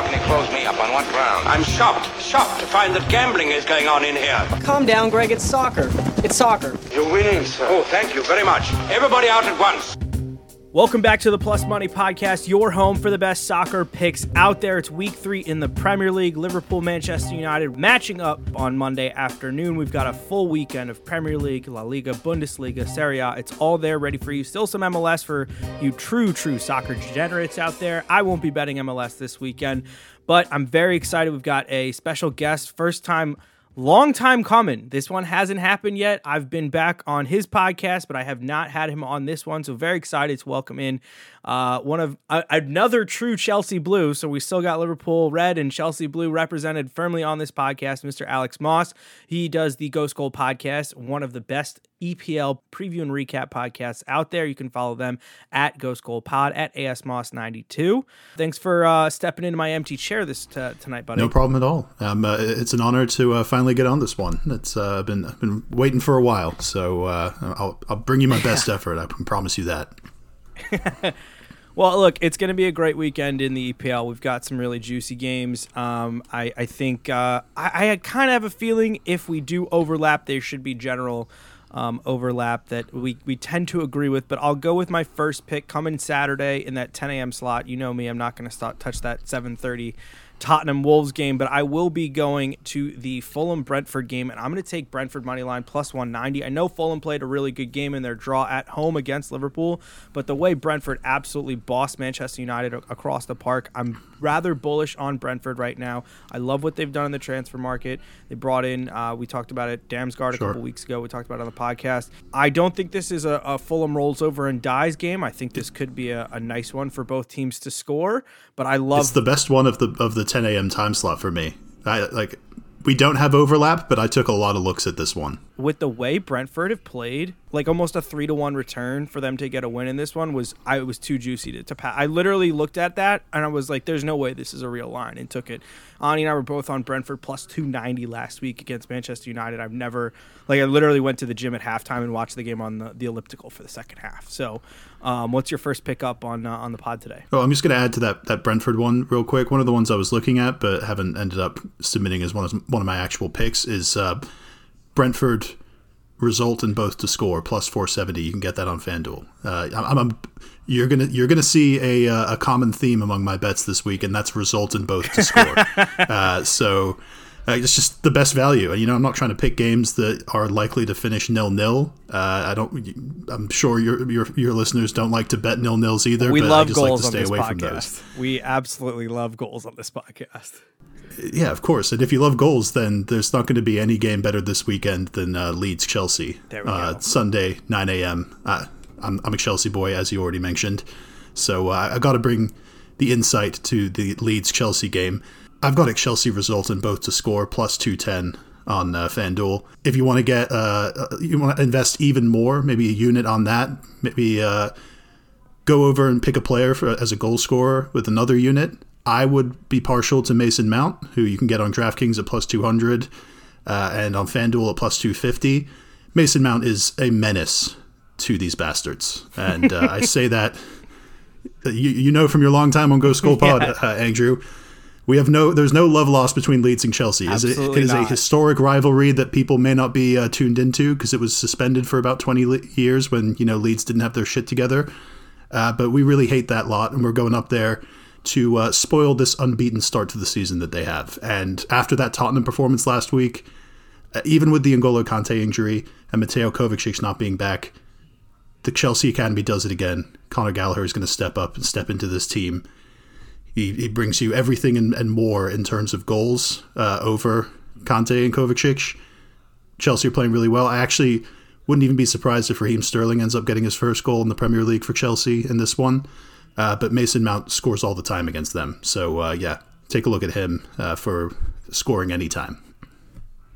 company closed me up on what ground? I'm shocked, shocked to find that gambling is going on in here. Calm down, Greg. It's soccer. It's soccer. You're winning, sir. Oh, thank you very much. Everybody out at once. Welcome back to the Plus Money Podcast, your home for the best soccer picks out there. It's week three in the Premier League. Liverpool, Manchester United matching up on Monday afternoon. We've got a full weekend of Premier League, La Liga, Bundesliga, Serie A. It's all there ready for you. Still some MLS for you true, true soccer degenerates out there. I won't be betting MLS this weekend, but I'm very excited. We've got a special guest, first time long time coming. This one hasn't happened yet. I've been back on his podcast, but I have not had him on this one. So very excited to welcome in uh, one of uh, another true Chelsea Blue. So we still got Liverpool Red and Chelsea Blue represented firmly on this podcast. Mr. Alex Moss. He does the Ghost Goal podcast, one of the best EPL preview and recap podcasts out there. You can follow them at Ghost Goal Pod at ASMoss92. Thanks for uh, stepping into my empty chair this t- tonight, buddy. No problem at all. Um, uh, it's an honor to uh, finally get on this one. It's uh, been been waiting for a while, so uh, I'll I'll bring you my best effort. I can promise you that. Well, look, it's going to be a great weekend in the EPL. We've got some really juicy games. Um, I, I think uh, I, I kind of have a feeling if we do overlap, there should be general um, overlap that we, we tend to agree with. But I'll go with my first pick coming Saturday in that 10 a.m. slot. You know me, I'm not going to touch that 7:30 Tottenham Wolves game, but I will be going to the Fulham Brentford game, and I'm going to take Brentford money line plus 190. I know Fulham played a really good game in their draw at home against Liverpool, but the way Brentford absolutely bossed Manchester United across the park, I'm rather bullish on Brentford right now. I love what they've done in the transfer market. They brought in, uh, we talked about it, Damsgaard a sure. couple weeks ago. We talked about it on the podcast. I don't think this is a, a Fulham rolls over and dies game. I think this could be a, a nice one for both teams to score, but I love. It's the best one of the of the 10 a.m. time slot for me. I like we don't have overlap, but I took a lot of looks at this one. With the way Brentford have played, like almost a three to one return for them to get a win in this one was I was too juicy to, to pass. I literally looked at that and I was like, "There's no way this is a real line," and took it. Ani and I were both on Brentford plus two ninety last week against Manchester United. I've never like I literally went to the gym at halftime and watched the game on the, the elliptical for the second half. So, um, what's your first pick up on uh, on the pod today? Oh, I'm just going to add to that that Brentford one real quick. One of the ones I was looking at but haven't ended up submitting as one of one of my actual picks is uh, Brentford result in both to score plus 470 you can get that on fanduel uh, I'm, I'm, you're gonna you're gonna see a, uh, a common theme among my bets this week and that's result in both to score uh, so uh, it's just the best value and you know i'm not trying to pick games that are likely to finish nil nil uh, i don't i'm sure your, your your listeners don't like to bet nil nils either we but love I just goals like to stay on this away podcast. from those we absolutely love goals on this podcast yeah, of course. And if you love goals, then there's not going to be any game better this weekend than uh, Leeds Chelsea. There we uh, go. Sunday, 9 a.m. Uh, I'm, I'm a Chelsea boy, as you already mentioned. So uh, I got to bring the insight to the Leeds Chelsea game. I've got a Chelsea result in both to score plus 210 on uh, FanDuel. If you want to get, uh, you want to invest even more, maybe a unit on that, maybe uh, go over and pick a player for, as a goal scorer with another unit. I would be partial to Mason Mount, who you can get on DraftKings at plus 200 uh, and on FanDuel at plus 250. Mason Mount is a menace to these bastards. And uh, I say that, you, you know from your long time on Ghost Goal Pod, yeah. uh, Andrew, we have no, there's no love lost between Leeds and Chelsea. Absolutely it is not. a historic rivalry that people may not be uh, tuned into because it was suspended for about 20 years when, you know, Leeds didn't have their shit together. Uh, but we really hate that lot, and we're going up there to uh, spoil this unbeaten start to the season that they have. And after that Tottenham performance last week, uh, even with the N'Golo Kante injury and Mateo Kovacic not being back, the Chelsea Academy does it again. Conor Gallagher is going to step up and step into this team. He, he brings you everything and, and more in terms of goals uh, over Kante and Kovacic. Chelsea are playing really well. I actually wouldn't even be surprised if Raheem Sterling ends up getting his first goal in the Premier League for Chelsea in this one. Uh, but Mason Mount scores all the time against them. So, uh, yeah, take a look at him uh, for scoring anytime.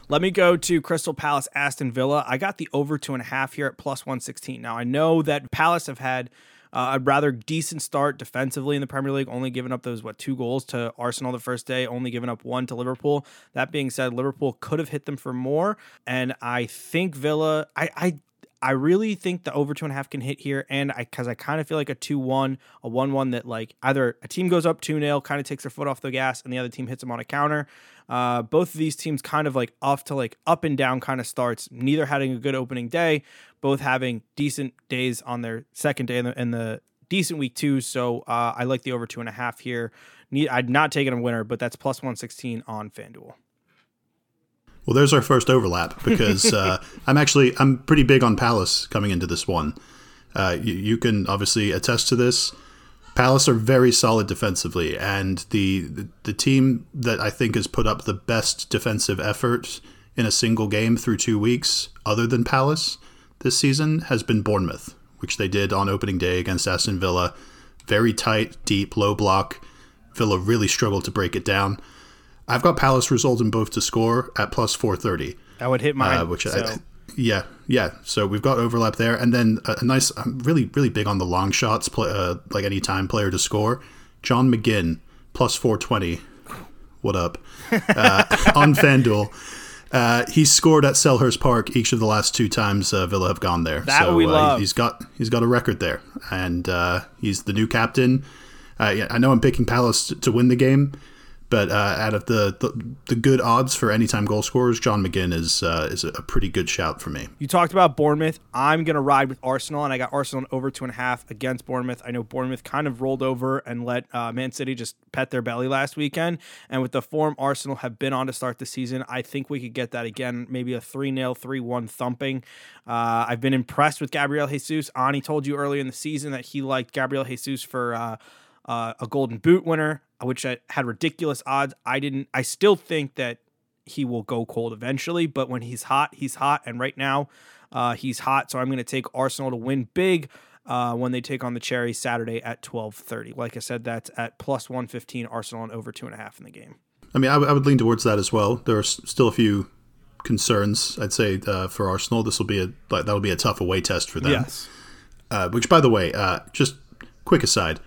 Let me go to Crystal Palace, Aston Villa. I got the over two and a half here at plus 116. Now, I know that Palace have had uh, a rather decent start defensively in the Premier League, only giving up those, what, two goals to Arsenal the first day, only giving up one to Liverpool. That being said, Liverpool could have hit them for more. And I think Villa, I, I I really think the over two and a half can hit here, and I because I kind of feel like a two one, a one one that like either a team goes up two 0 kind of takes their foot off the gas, and the other team hits them on a counter. Uh, both of these teams kind of like off to like up and down kind of starts. Neither having a good opening day, both having decent days on their second day in the, in the decent week two. So uh, I like the over two and a half here. Need, I'd not taken a winner, but that's plus one sixteen on FanDuel. Well, there's our first overlap because uh, I'm actually I'm pretty big on Palace coming into this one. Uh, you, you, can obviously attest to this. Palace are very solid defensively, and the, the the team that I think has put up the best defensive effort in a single game through two weeks, other than Palace, this season has been Bournemouth, which they did on opening day against Aston Villa. Very tight, deep, low block. Villa really struggled to break it down. I've got Palace result in both to score at plus 430. I would hit mine. Uh, which so. I, yeah, yeah. So we've got overlap there, and then a, a nice. I'm really, really big on the long shots, play, uh, like any time player to score. John McGinn plus 420. What up? Uh, on FanDuel. Uh, he's scored at Selhurst Park each of the last two times uh, Villa have gone there. That so, we uh, love. He's got he's got a record there, and uh, he's the new captain. Uh, I know I'm picking Palace to win the game, but uh, out of the, the, the good odds for anytime goal scorers, John McGinn is uh, is a pretty good shout for me. You talked about Bournemouth. I'm gonna ride with Arsenal, and I got Arsenal over two and a half against Bournemouth. I know Bournemouth kind of rolled over and let uh, Man City just pet their belly last weekend, and with the form Arsenal have been on to start the season, I think we could get that again. Maybe a three 0 three one thumping. Uh, I've been impressed with Gabriel Jesus. Ani told you earlier in the season that he liked Gabriel Jesus for uh, uh, a Golden Boot winner which I had ridiculous odds. I didn't. I still think that he will go cold eventually, but when he's hot, he's hot, and right now, uh, he's hot. So I'm going to take Arsenal to win big. Uh, when they take on the Cherry Saturday at 12:30. Like I said, that's at plus 115 Arsenal and over two and a half in the game. I mean, I, w- I would lean towards that as well. There are s- still a few concerns. I'd say uh, for Arsenal, this will be a like, that'll be a tough away test for them. Yes. Uh, which, by the way, uh, just quick aside,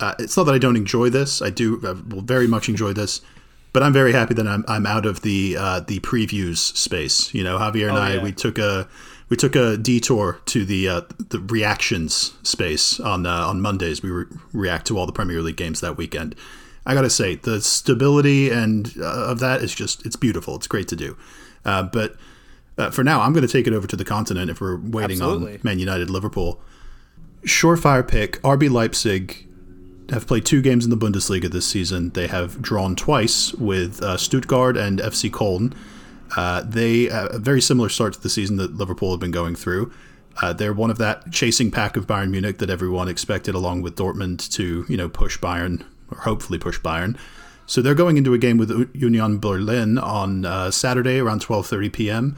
uh, it's not that I don't enjoy this. I do uh, will very much enjoy this, but I'm very happy that I'm I'm out of the uh, the previews space. You know, Javier and oh, I yeah. we took a we took a detour to the uh, the reactions space on uh, on Mondays. We re- react to all the Premier League games that weekend. I gotta say, the stability and uh, of that is just it's beautiful. It's great to do, but. for now, I'm going to take it over to the continent if we're waiting Absolutely. on Man United Liverpool. Surefire pick RB Leipzig have played two games in the Bundesliga this season. They have drawn twice with uh, Stuttgart and FC Köln. Uh, they uh, a very similar start to the season that Liverpool have been going through. Uh, they're one of that chasing pack of Bayern Munich that everyone expected, along with Dortmund, to you know push Bayern or hopefully push Bayern. So they're going into a game with Union Berlin on uh, Saturday around 12:30 p.m.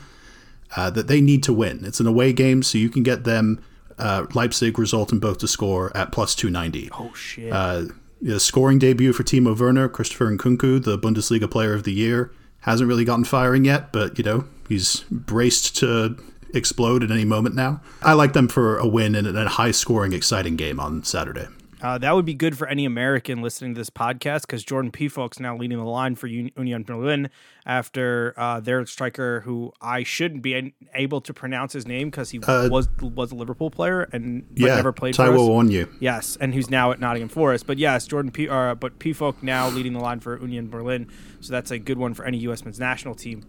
Uh, that they need to win. It's an away game, so you can get them uh, Leipzig result in both to score at plus 290. Oh, shit. Uh, the scoring debut for Timo Werner, Christopher Nkunku, the Bundesliga player of the year, hasn't really gotten firing yet, but, you know, he's braced to explode at any moment now. I like them for a win in a high scoring, exciting game on Saturday. Uh, that would be good for any American listening to this podcast because Jordan Pefok's now leading the line for Union Berlin after uh, their striker, who I shouldn't be able to pronounce his name because he uh, was was a Liverpool player and yeah, never played Taiwo for us. you. Yes, and who's now at Nottingham Forest. But yes, Jordan P. Uh, but Pefok now leading the line for Union Berlin, so that's a good one for any U.S. men's national team.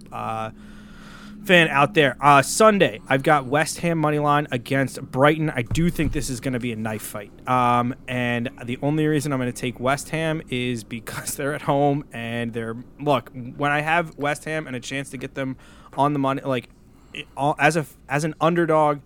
Fan out there. Uh, Sunday, I've got West Ham money line against Brighton. I do think this is going to be a knife fight. Um, and the only reason I'm going to take West Ham is because they're at home and they're look. When I have West Ham and a chance to get them on the money, like as a as an underdog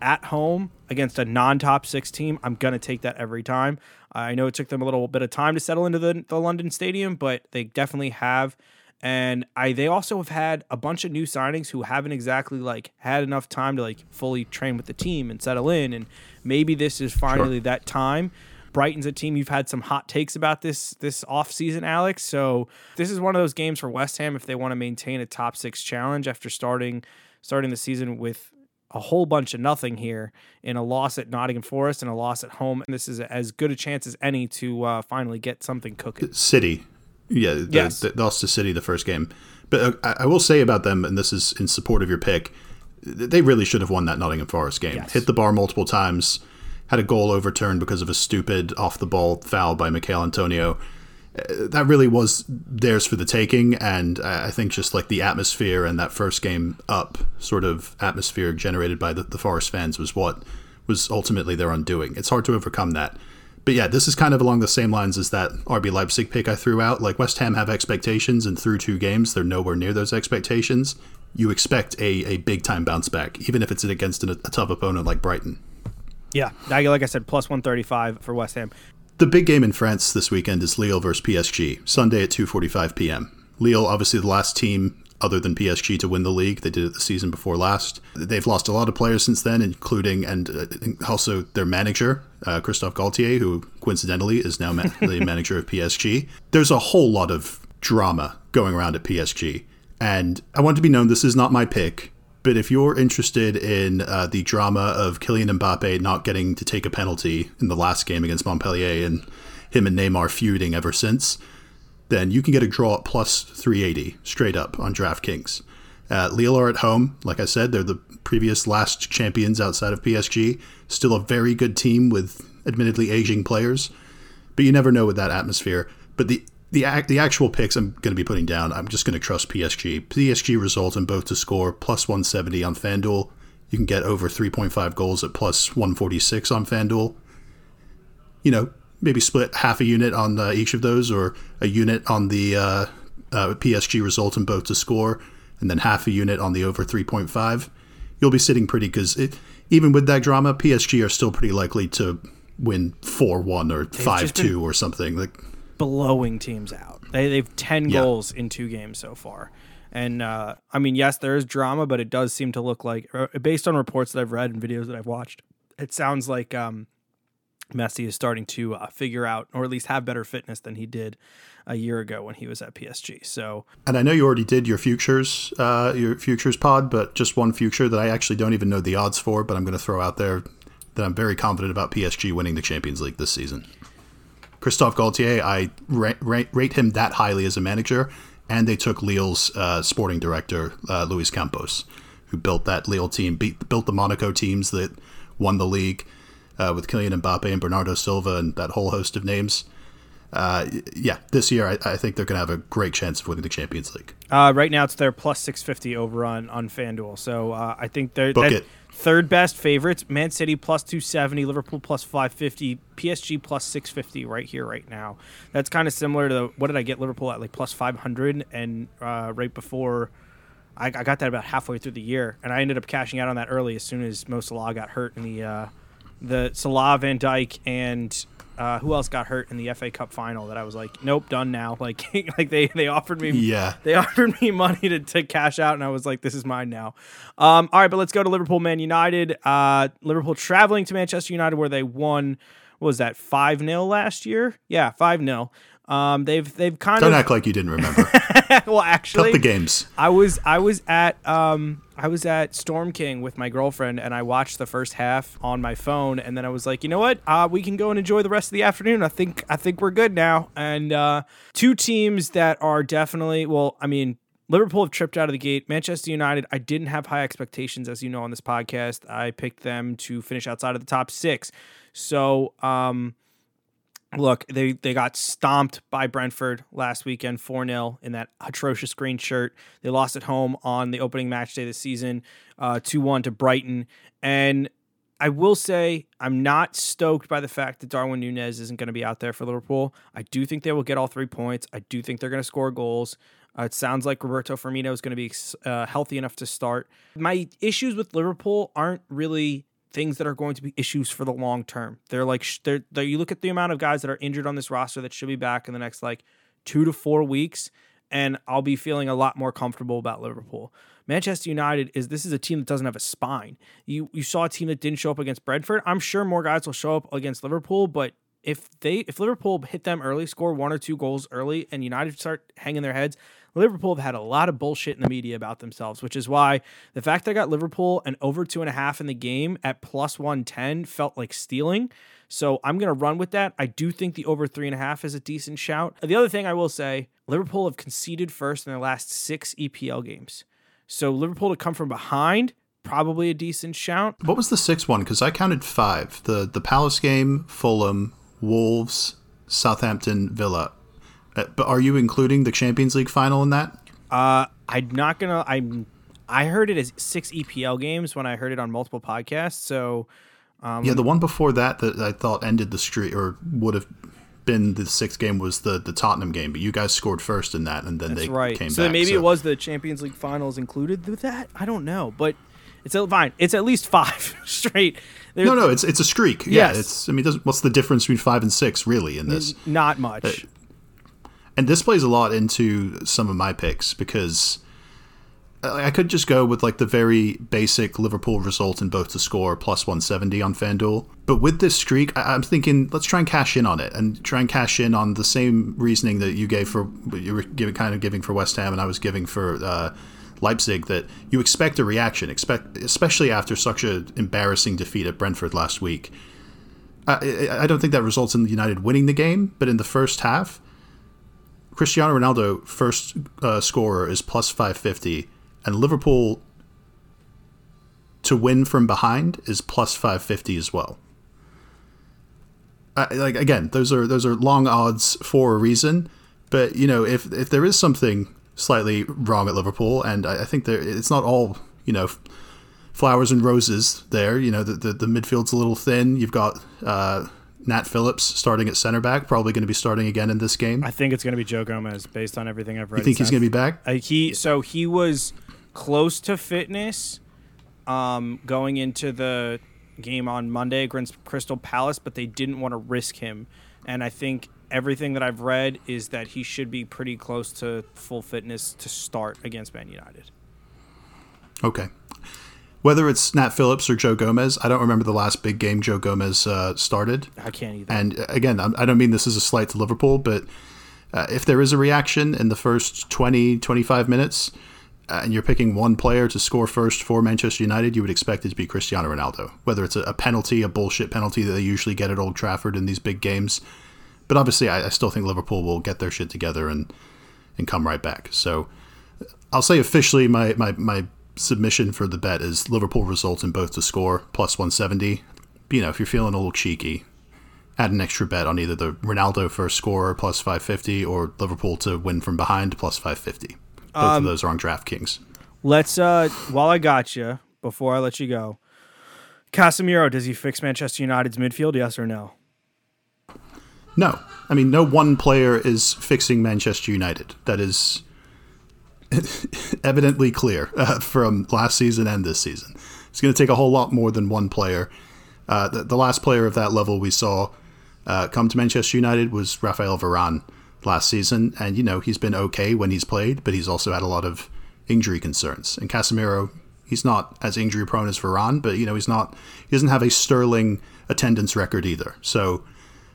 at home against a non-top six team, I'm gonna take that every time. I know it took them a little bit of time to settle into the, the London Stadium, but they definitely have and I they also have had a bunch of new signings who haven't exactly like had enough time to like fully train with the team and settle in and maybe this is finally sure. that time. Brighton's a team you've had some hot takes about this this off season, Alex. So this is one of those games for West Ham if they want to maintain a top six challenge after starting starting the season with a whole bunch of nothing here in a loss at Nottingham Forest and a loss at home. And this is as good a chance as any to uh, finally get something cooking. City yeah, the, yes. the, lost to City the first game. But uh, I, I will say about them, and this is in support of your pick, they really should have won that Nottingham Forest game. Yes. Hit the bar multiple times, had a goal overturned because of a stupid off the ball foul by Michael Antonio. Uh, That really was theirs for the taking, and I I think just like the atmosphere and that first game up sort of atmosphere generated by the, the Forest fans was what was ultimately their undoing. It's hard to overcome that. But yeah, this is kind of along the same lines as that RB Leipzig pick I threw out. Like West Ham have expectations, and through two games, they're nowhere near those expectations. You expect a, a big time bounce back, even if it's against an, a tough opponent like Brighton. Yeah, like I said, plus 135 for West Ham. The big game in France this weekend is Lille versus PSG, Sunday at 2:45 p.m. Lille, obviously the last team other than PSG to win the league. They did it the season before last. They've lost a lot of players since then, including and uh, also their manager, uh, Christophe Galtier, who coincidentally is now ma- the manager of PSG. There's a whole lot of drama going around at PSG, and I want to be known this is not my pick. But if you're interested in uh, the drama of Kylian Mbappe not getting to take a penalty in the last game against Montpellier and him and Neymar feuding ever since, then you can get a draw at plus 380 straight up on DraftKings. Uh, Lille are at home. Like I said, they're the previous last champions outside of PSG. Still a very good team with admittedly aging players, but you never know with that atmosphere. But the the the actual picks I'm going to be putting down, I'm just going to trust PSG. PSG result in both to score plus 170 on FanDuel. You can get over 3.5 goals at plus 146 on FanDuel. You know, maybe split half a unit on uh, each of those, or a unit on the uh, uh, PSG result in both to score, and then half a unit on the over 3.5. You'll be sitting pretty because even with that drama, PSG are still pretty likely to win 4 1 or 5 2 or something. Like, blowing teams out. They, they've 10 Yeah. goals in two games so far. And uh, I mean, yes, there is drama, but it does seem to look like, uh, based on reports that I've read and videos that I've watched, it sounds like um, Messi is starting to uh, figure out, or at least have better fitness than he did a year ago when he was at PSG. So And I know you already did your futures, uh, your futures pod, but just one future that I actually don't even know the odds for, but I'm going to throw out there that I'm very confident about PSG winning the Champions League this season. Christophe Galtier, I ra- ra- rate him that highly as a manager, and they took Lille's uh, sporting director, uh, Luis Campos, who built that Lille team, beat, built the Monaco teams that won the league uh, with Kylian Mbappe and Bernardo Silva and that whole host of names. Uh, yeah, this year I, I think they're going to have a great chance of winning the Champions League. uh, right now it's their plus 650 over on, on FanDuel. So uh, I think they're third best favorites. Man City plus 270, Liverpool plus 550, PSG plus 650 right here, right now. That's kind of similar to what did I get Liverpool at like plus 500 and uh, right before. I, I got that about halfway through the year, and I ended up cashing out on that early as soon as Mo Salah got hurt in the uh, the Salah, Van Dijk, and uh, who else got hurt in the FA Cup final? That I was like, nope, done now. Like, like they they offered me Yeah. they offered me money to, to cash out, and I was like, this is mine now. Um, all right, but let's go to Liverpool, Man United. Uh, Liverpool traveling to Manchester United, where they won. What was that five 0 last year? Yeah, five 0 Um, they've they've kind of Don't act like you didn't remember. well Cut actually the games. I was I was at um I was at Storm King with my girlfriend and I watched the first half on my phone and then I was like, you know what? Uh, we can go and enjoy the rest of the afternoon. I think I think we're good now. And uh, two teams that are definitely well, I mean. Liverpool have tripped out of the gate. Manchester United, I didn't have high expectations, as you know, on this podcast. I picked them to finish outside of the top six. So, um, look, they they got stomped by Brentford last weekend 4-0 in that atrocious green shirt. They lost at home on the opening match day of the season, uh 2-1 to Brighton. And I will say I'm not stoked by the fact that Darwin Nunez isn't going to be out there for Liverpool. I do think they will get all three points. I do think they're going to score goals. Uh, it sounds like Roberto Firmino is going to be uh, healthy enough to start. My issues with Liverpool aren't really things that are going to be issues for the long term. They're like they're, they're you look at the amount of guys that are injured on this roster that should be back in the next like 2 to 4 weeks and I'll be feeling a lot more comfortable about Liverpool. Manchester United is this is a team that doesn't have a spine. You you saw a team that didn't show up against Brentford. I'm sure more guys will show up against Liverpool, but if they if Liverpool hit them early, score one or two goals early, and United start hanging their heads, Liverpool have had a lot of bullshit in the media about themselves, which is why the fact that I got Liverpool and over two and a half in the game at plus one ten felt like stealing. So I'm gonna run with that. I do think the over three and a half is a decent shout. The other thing I will say, Liverpool have conceded first in their last six EPL games. So Liverpool to come from behind probably a decent shout. What was the sixth one? Because I counted five: the the Palace game, Fulham, Wolves, Southampton, Villa. Uh, but are you including the Champions League final in that? Uh, I'm not gonna. I'm. I heard it as six EPL games when I heard it on multiple podcasts. So um, yeah, the one before that that I thought ended the streak or would have been the sixth game was the the Tottenham game, but you guys scored first in that, and then that's they right. came so back. maybe it was the Champions League finals included with that. I don't know, but it's a, fine. It's at least five straight. There's, no, no, it's it's a streak. Yeah, Yes. it's. I mean, what's the difference between five and six really in this? not much. And this plays a lot into some of my picks because I could just go with like the very basic Liverpool result in both to score plus 170 on FanDuel. But with this streak, I- I'm thinking let's try and cash in on it and try and cash in on the same reasoning that you gave for you were giving kind of giving for West Ham and I was giving for uh, Leipzig that you expect a reaction, expect especially after such an embarrassing defeat at Brentford last week. I I don't think that results in United winning the game, but in the first half, Cristiano Ronaldo first uh, scorer is plus 550 and Liverpool to win from behind is plus 550 as well. I, like again, those are those are long odds for a reason, but you know if if there is something slightly wrong at Liverpool, and I, I think there it's not all you know flowers and roses there. You know the the, the midfield's a little thin. You've got uh, Nat Phillips starting at center back, probably going to be starting again in this game. I think it's going to be Joe Gomez based on everything I've read. You think he's going to be back? Uh, he so he was close to fitness um, going into the game on Monday against Crystal Palace, but they didn't want to risk him. And I think everything that I've read is that he should be pretty close to full fitness to start against Man United. Okay. Whether it's Nat Phillips or Joe Gomez, I don't remember the last big game Joe Gomez uh, started. I can't either. And uh, again, I'm- don't mean this as a slight to Liverpool, but uh, if there is a reaction in the first 20, 25 minutes, uh, and you're picking one player to score first for Manchester United, you would expect it to be Cristiano Ronaldo. Whether it's a, a penalty, a bullshit penalty that they usually get at Old Trafford in these big games. But obviously, I, I still think Liverpool will get their shit together and, and come right back. So I'll say officially my, my, my submission for the bet is Liverpool result in both to score plus 170. You know, if you're feeling a little cheeky, add an extra bet on either the Ronaldo first scorer plus 550 or Liverpool to win from behind plus 550. Both Um, of those are on DraftKings. Let's uh while I got you, before I let you go, Casemiro, does he fix Manchester United's midfield? Yes or no? No, I mean, no one player is fixing Manchester United. That is evidently clear uh, from last season and this season. It's going to take a whole lot more than one player. Uh, the, the last player of that level we saw uh, come to Manchester United was Rafael Varane last season, and you know he's been okay when he's played, but he's also had a lot of injury concerns. And Casemiro, he's not as injury prone as Varane, but you know he's not he doesn't have a sterling attendance record either. So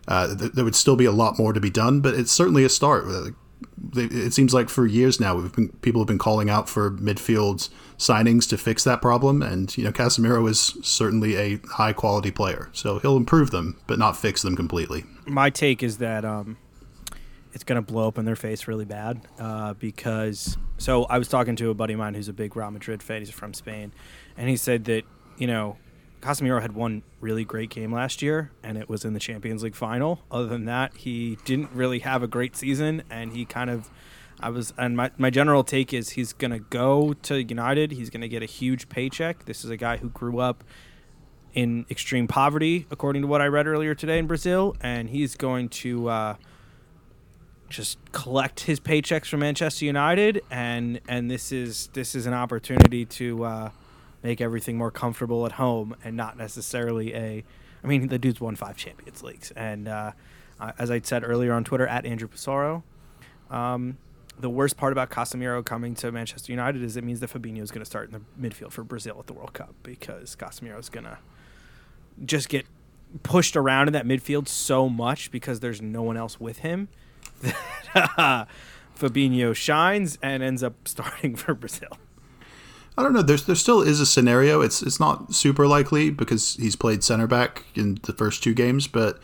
uh, th- there would still be a lot more to be done, but it's certainly a start. They- It seems like for years now, we've been, people have been calling out for midfield signings to fix that problem, and you know Casemiro is certainly a high quality player, so he'll improve them, but not fix them completely. my take is that um, it's going to blow up in their face really bad uh, because. So I was talking to a buddy of mine who's a big Real Madrid fan. He's from Spain, and he said that you know Casemiro had one really great game last year, and it was in the Champions League final. Other than that, he didn't really have a great season, and he kind of. I was, and my, my general take is he's going to go to United. He's going to get a huge paycheck. This is a guy who grew up in extreme poverty, according to what I read earlier today in Brazil, and he's going to uh, just collect his paychecks from Manchester United, and and this is this is an opportunity to uh, make everything more comfortable at home, and not necessarily a. I mean, the dude's won five Champions Leagues, and uh, uh, as I said earlier on Twitter, at Andrew Passaro, um, the worst part about Casemiro coming to Manchester United is it means that Fabinho is going to start in the midfield for Brazil at the World Cup because Casemiro is going to just get pushed around in that midfield so much because there's no one else with him that uh, Fabinho shines and ends up starting for Brazil. I don't know. There's there still is a scenario. It's it's not super likely because he's played center back in the first two games, but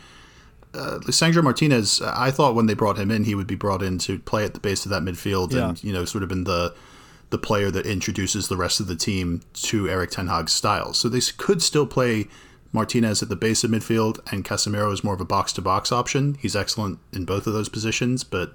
uh, Sandro Martinez, I thought when they brought him in, he would be brought in to play at the base of that midfield Yeah. and you know sort of been the the player that introduces the rest of the team to Erik Ten Hag's style. So they could still play Martinez at the base of midfield, and Casemiro is more of a box to box option. He's excellent in both of those positions, but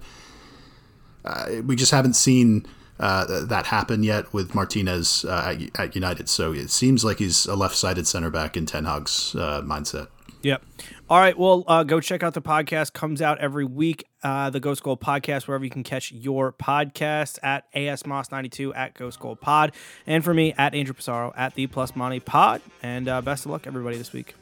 uh, we just haven't seen uh, that happen yet with Martinez uh, at, at, United. So it seems like he's a left sided center back in Ten Hag's uh, mindset. Yep. All right. Well, uh, go check out the podcast. Comes out every week. Uh, the Ghost Goal podcast, wherever you can catch your podcast at ASMoss92 at Ghost Goal Pod. And for me, at Andrew Passaro at the Plus Money Pod. And uh, best of luck, everybody, this week.